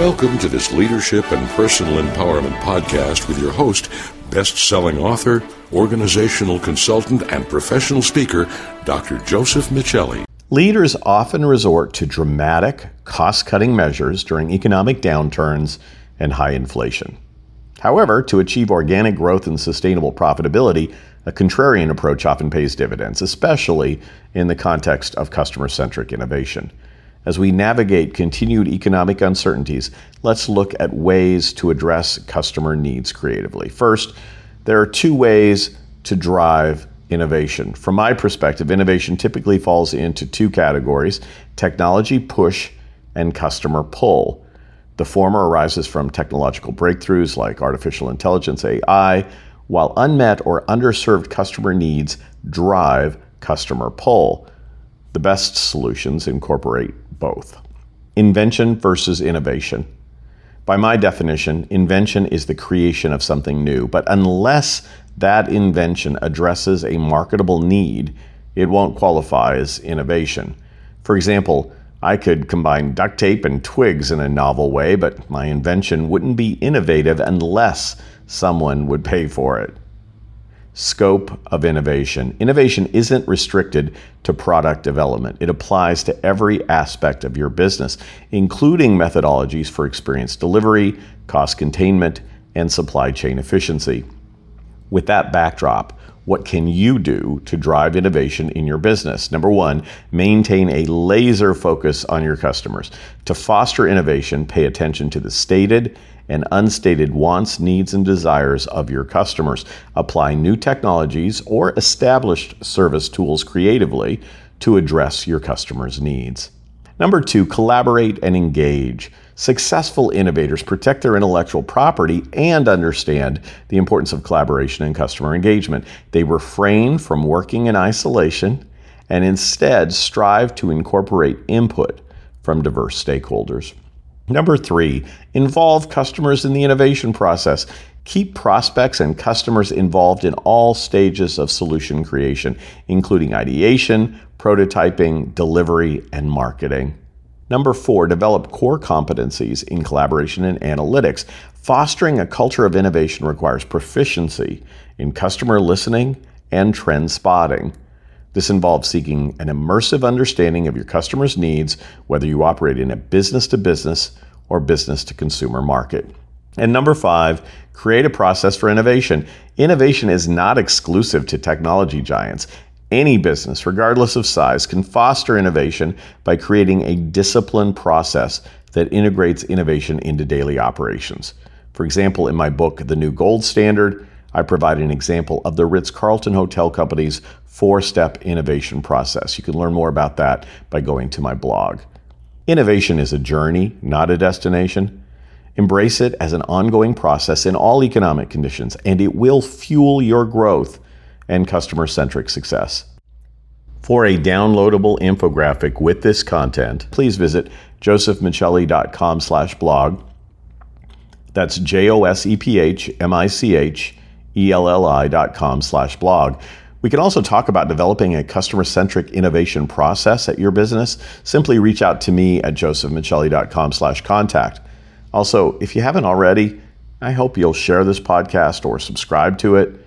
Welcome to this leadership and personal empowerment podcast with your host, best selling author, organizational consultant, and professional speaker, Dr. Joseph Michelli. Leaders often resort to dramatic, cost cutting measures during economic downturns and high inflation. However, to achieve organic growth and sustainable profitability, a contrarian approach often pays dividends, especially in the context of customer centric innovation. As we navigate continued economic uncertainties, let's look at ways to address customer needs creatively. First, there are two ways to drive innovation. From my perspective, innovation typically falls into two categories technology push and customer pull. The former arises from technological breakthroughs like artificial intelligence, AI, while unmet or underserved customer needs drive customer pull. The best solutions incorporate both. Invention versus innovation. By my definition, invention is the creation of something new, but unless that invention addresses a marketable need, it won't qualify as innovation. For example, I could combine duct tape and twigs in a novel way, but my invention wouldn't be innovative unless someone would pay for it scope of innovation. Innovation isn't restricted to product development, it applies to every aspect of your business, including methodologies for experience delivery, cost containment, and supply chain efficiency. With that backdrop, what can you do to drive innovation in your business? Number one, maintain a laser focus on your customers. To foster innovation, pay attention to the stated and unstated wants, needs, and desires of your customers. Apply new technologies or established service tools creatively to address your customers' needs. Number two, collaborate and engage. Successful innovators protect their intellectual property and understand the importance of collaboration and customer engagement. They refrain from working in isolation and instead strive to incorporate input from diverse stakeholders. Number three, involve customers in the innovation process. Keep prospects and customers involved in all stages of solution creation, including ideation, prototyping, delivery, and marketing. Number four, develop core competencies in collaboration and analytics. Fostering a culture of innovation requires proficiency in customer listening and trend spotting. This involves seeking an immersive understanding of your customers' needs, whether you operate in a business to business or business to consumer market. And number five, create a process for innovation. Innovation is not exclusive to technology giants. Any business, regardless of size, can foster innovation by creating a disciplined process that integrates innovation into daily operations. For example, in my book, The New Gold Standard, I provide an example of the Ritz Carlton Hotel Company's four step innovation process. You can learn more about that by going to my blog. Innovation is a journey, not a destination. Embrace it as an ongoing process in all economic conditions, and it will fuel your growth and customer centric success. For a downloadable infographic with this content, please visit josephmichelli.com slash blog. That's J-O-S-E-P-H-M-I-C-H-E-L-L-I dot com slash blog. We can also talk about developing a customer centric innovation process at your business. Simply reach out to me at josephmichelli.com slash contact. Also, if you haven't already, I hope you'll share this podcast or subscribe to it